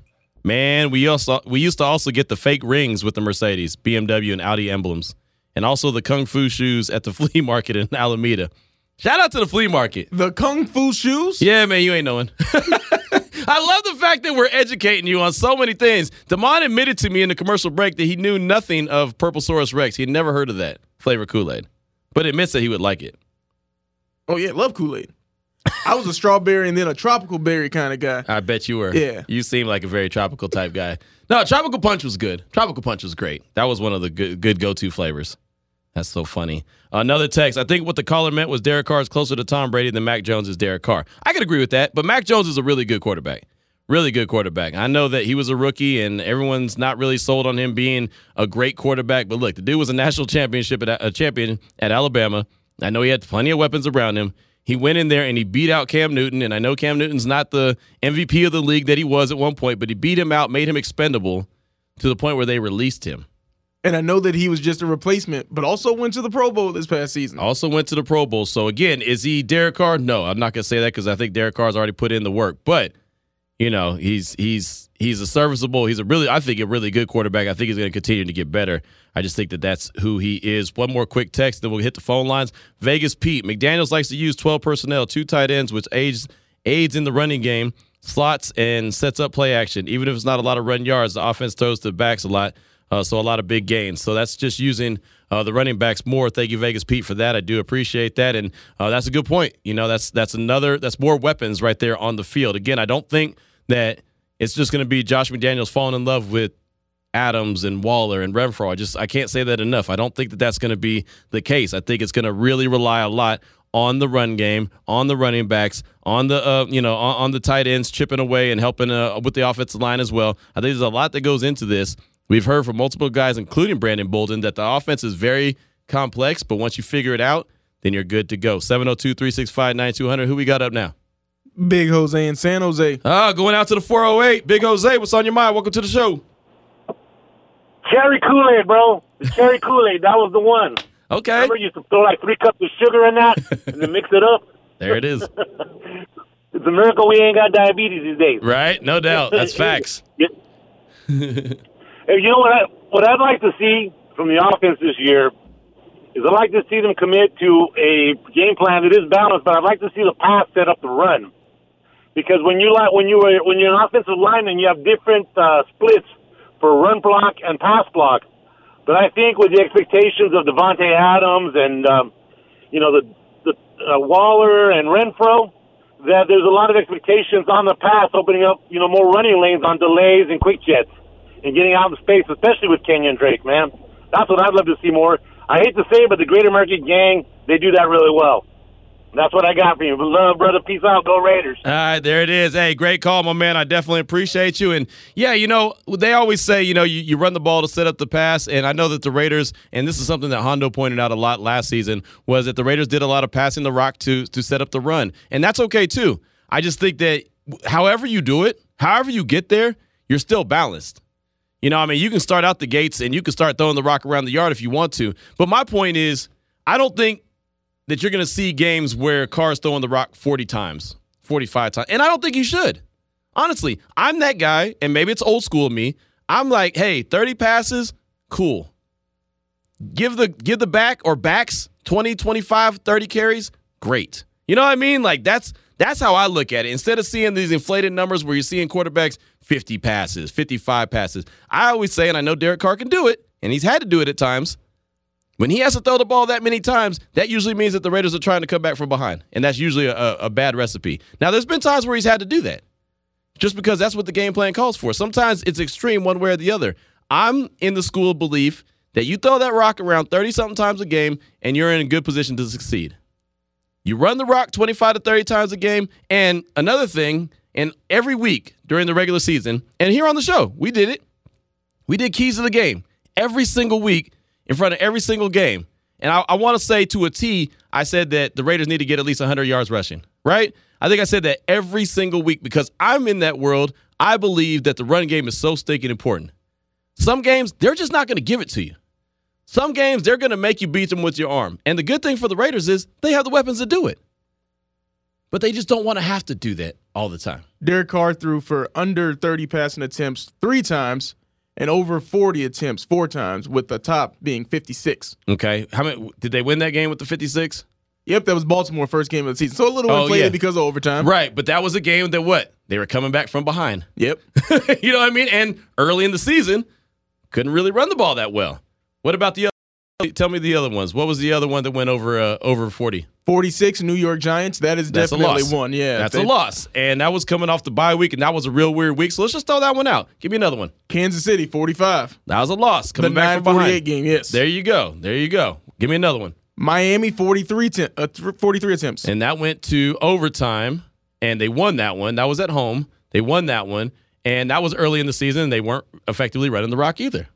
Man, we also we used to also get the fake rings with the Mercedes, BMW, and Audi emblems, and also the kung fu shoes at the flea market in Alameda. Shout out to the flea market. The kung fu shoes? Yeah, man, you ain't knowing. I love the fact that we're educating you on so many things. Damon admitted to me in the commercial break that he knew nothing of Purplesaurus Rex. He had never heard of that flavor Kool Aid, but admits that he would like it. Oh yeah, love Kool Aid. I was a strawberry and then a tropical berry kind of guy. I bet you were. Yeah. You seem like a very tropical type guy. No, tropical punch was good. Tropical punch was great. That was one of the good, good go-to flavors. That's so funny. Another text. I think what the caller meant was Derek Carr is closer to Tom Brady than Mac Jones is Derek Carr. I could agree with that, but Mac Jones is a really good quarterback. Really good quarterback. I know that he was a rookie and everyone's not really sold on him being a great quarterback, but look, the dude was a national championship at, a champion at Alabama. I know he had plenty of weapons around him. He went in there and he beat out Cam Newton. And I know Cam Newton's not the MVP of the league that he was at one point, but he beat him out, made him expendable to the point where they released him. And I know that he was just a replacement, but also went to the Pro Bowl this past season. Also went to the Pro Bowl. So again, is he Derek Carr? No, I'm not gonna say that because I think Derek Carr's already put in the work. But you know, he's he's he's a serviceable. He's a really, I think, a really good quarterback. I think he's going to continue to get better. I just think that that's who he is. One more quick text, then we'll hit the phone lines. Vegas Pete McDaniel's likes to use 12 personnel, two tight ends, which aids aids in the running game, slots and sets up play action. Even if it's not a lot of run yards, the offense throws to backs a lot. Uh, so a lot of big gains. So that's just using uh, the running backs more. Thank you, Vegas Pete, for that. I do appreciate that, and uh, that's a good point. You know, that's that's another that's more weapons right there on the field. Again, I don't think that it's just going to be Josh McDaniels falling in love with Adams and Waller and Renfrow. I just I can't say that enough. I don't think that that's going to be the case. I think it's going to really rely a lot on the run game, on the running backs, on the uh, you know on, on, the tight ends chipping away and helping uh, with the offensive line as well. I think there's a lot that goes into this. We've heard from multiple guys, including Brandon Bolden, that the offense is very complex, but once you figure it out, then you're good to go. 702 365 9200. Who we got up now? Big Jose in San Jose. Ah, going out to the 408. Big Jose, what's on your mind? Welcome to the show. Cherry Kool Aid, bro. The cherry Kool Aid. That was the one. Okay. Remember, you used to throw like three cups of sugar in that and then mix it up. There it is. it's a miracle we ain't got diabetes these days. Right? No doubt. That's facts. hey, you know what? I, what I'd like to see from the offense this year is I'd like to see them commit to a game plan that is balanced, but I'd like to see the pass set up the run. Because when you like when you were when you're an offensive lineman, you have different uh, splits for run block and pass block. But I think with the expectations of Davante Adams and um, you know the the uh, Waller and Renfrow, that there's a lot of expectations on the pass, opening up you know more running lanes on delays and quick jets, and getting out in space, especially with Kenyan Drake. Man, that's what I'd love to see more. I hate to say it, but the Greater American Gang they do that really well. That's what I got for you. Love, brother. Peace out. Go Raiders. All right, there it is. Hey, great call, my man. I definitely appreciate you. And yeah, you know, they always say, you know, you, you run the ball to set up the pass. And I know that the Raiders, and this is something that Hondo pointed out a lot last season, was that the Raiders did a lot of passing the rock to to set up the run. And that's okay too. I just think that however you do it, however you get there, you're still balanced. You know, I mean, you can start out the gates and you can start throwing the rock around the yard if you want to. But my point is, I don't think that you're going to see games where Carr's throwing the rock 40 times, 45 times. And I don't think you should. Honestly, I'm that guy, and maybe it's old school of me. I'm like, hey, 30 passes, cool. Give the give the back or backs 20, 25, 30 carries, great. You know what I mean? Like that's that's how I look at it. Instead of seeing these inflated numbers where you're seeing quarterbacks 50 passes, 55 passes, I always say, and I know Derek Carr can do it, and he's had to do it at times. When he has to throw the ball that many times, that usually means that the Raiders are trying to come back from behind, and that's usually a, a bad recipe. Now, there's been times where he's had to do that, just because that's what the game plan calls for. Sometimes it's extreme one way or the other. I'm in the school of belief that you throw that rock around 30 something times a game, and you're in a good position to succeed. You run the rock 25 to 30 times a game, and another thing, and every week during the regular season, and here on the show, we did it. We did keys of the game every single week in front of every single game. And I, I want to say to a T, I said that the Raiders need to get at least 100 yards rushing, right? I think I said that every single week because I'm in that world. I believe that the running game is so stinking important. Some games, they're just not going to give it to you. Some games, they're going to make you beat them with your arm. And the good thing for the Raiders is they have the weapons to do it. But they just don't want to have to do that all the time. Derek Carr threw for under 30 passing attempts three times and over 40 attempts four times, with the top being 56. Okay. How many did they win that game with the 56? Yep, that was Baltimore first game of the season. So a little Oh, inflated yeah. because of overtime. Right, but that was a game that what? They were coming back from behind. Yep. you know what I mean? And early in the season, couldn't really run the ball that well. What about the other? Tell me the other ones. What was the other one that went over uh, over 40? 46 New York Giants. That is That's definitely one. Yeah. That's They- a loss. And that was coming off the bye week, and that was a real weird week. So let's just throw that one out. Give me another one. Kansas City, 45. That was a loss. Coming the back from 948 behind. game, yes. There you go. There you go. Give me another one. Miami, 43, te- uh, 43 attempts. And that went to overtime, and they won that one. That was at home. They won that one, and that was early in the season. And they weren't effectively running the rock either.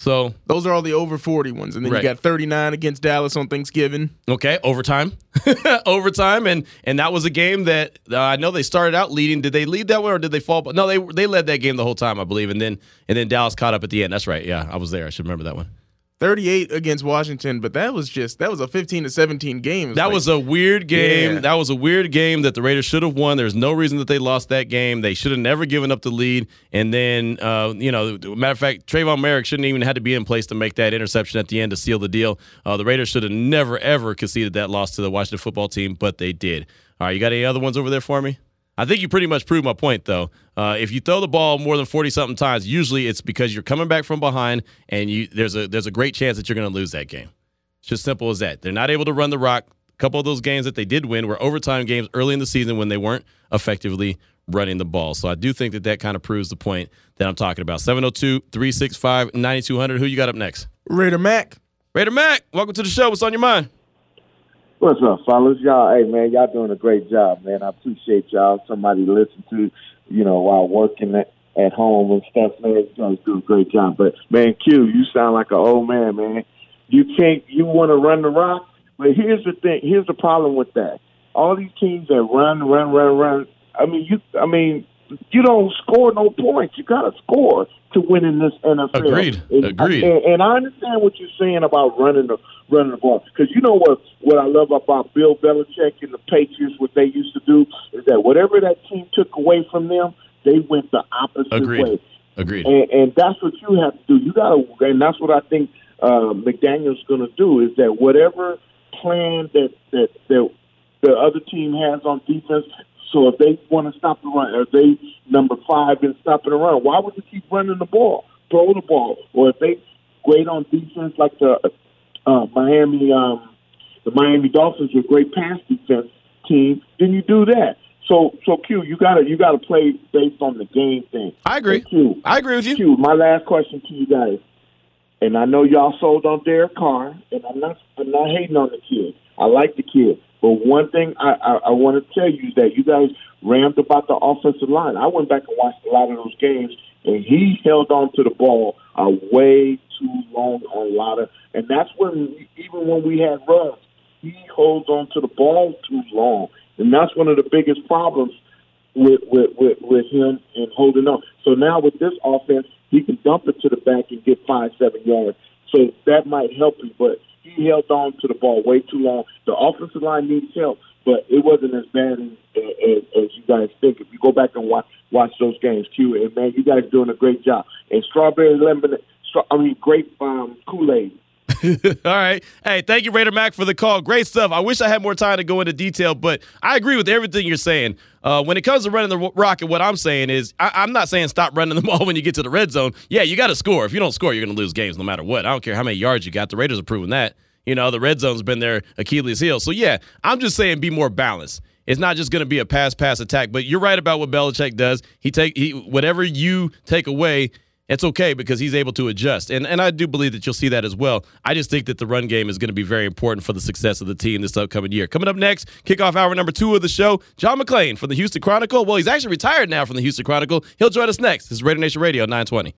So Those are all the over 40 ones. And then Right. you got 39 against Dallas on Thanksgiving. okay, overtime, overtime, and and that was a game that uh, I know they started out leading. Did they lead that one or did they fall? No, they they led that game the whole time, I believe, and then and then Dallas caught up at the end. That's right. Yeah, I was there. I should remember that one. 38 against Washington, but that was just, that was a 15 to 17 game. Was That like- was a weird game. Yeah. That was a weird game that the Raiders should have won. There's no reason that they lost that game. They should have never given up the lead. And then, uh, you know, matter of fact, Trevon Moehrig shouldn't even had to be in place to make that interception at the end to seal the deal. Uh, the Raiders should have never ever conceded that loss to the Washington football team, but they did. All right, you got any other ones over there for me? I think you pretty much proved my point, though. Uh, if you throw the ball more than forty something times, usually it's because you're coming back from behind, and you there's a there's a great chance that you're going to lose that game. It's just simple as that. They're not able to run the rock. A couple of those games that they did win were overtime games early in the season when they weren't effectively running the ball. So I do think that that kind of proves the point that I'm talking about. 702 365 9200. Who you got up next? Raider Mac. Raider Mac, welcome to the show. What's on your mind? What's up, fellas? Y'all, hey man, y'all doing a great job, man. I appreciate y'all. Somebody to listen to, you know, while working at, at home and stuff, man. You guys do a great job. But man, Q, you sound like an old man, man. You can't. You want to run the rock, but here's the thing. Here's the problem with that. All these teams that run, run, run, run. I mean, you. I mean, you don't score no points. You got to score to win in this NFL. Agreed. And, Agreed. And, and I understand what you're saying about running the running the ball because you know what what I love about Bill Belichick and the Patriots. What they used to do is that whatever that team took away from them, they went the opposite Agreed. way. Agreed. And, and that's what you have to do. You got to, and that's what I think uh, McDaniel's going to do is that whatever plan that that that the other team has on defense. So if they want to stop the run, if they number five in stopping the run, why would you keep running the ball? Throw the ball, or if they great on defense like the uh, Miami, um, the Miami Dolphins, are a great pass defense team, then you do that. So, so Q, you gotta you gotta play based on the game thing. I agree. Q, I agree with you. Q, my last question to you guys, and I know y'all sold on Derek Carr, and I'm not I'm not hating on the kid. I like the kid, but one thing I I, I want to tell you is that you guys rammed about the offensive line. I went back and watched a lot of those games, and he held on to the ball a way too long on a lot of, and that's when even when we had runs, he holds on to the ball too long, and that's one of the biggest problems with with with, with him and holding on. So now with this offense, he can dump it to the back and get five seven yards. So that might help him. But he held on to the ball way too long. The offensive line needs help, but it wasn't as bad as, as, as you guys think. If you go back and watch watch those games, Q, and man, you guys are doing a great job. And strawberry lemon, I mean, grape um, Kool Aid. All right. Hey, thank you, Raider Mac, for the call. Great stuff. I wish I had more time to go into detail, but I agree with everything you're saying. Uh, when it comes to running the rocket, what I'm saying is I- am not saying stop running the ball when you get to the red zone. Yeah, you got to score. If you don't score, you're going to lose games no matter what. I don't care how many yards you got. The Raiders are proving that. You know, the red zone's been their Achilles heel. So, yeah, I'm just saying be more balanced. It's not just going to be a pass pass attack, but you're right about what Belichick does. He take he whatever you take away, it's okay because he's able to adjust. And and I do believe that you'll see that as well. I just think that the run game is going to be very important for the success of the team this upcoming year. Coming up next, kickoff hour number two of the show, John McClain from the Houston Chronicle. Well, he's actually retired now from the Houston Chronicle. He'll join us next. This is Radio Nation Radio 920.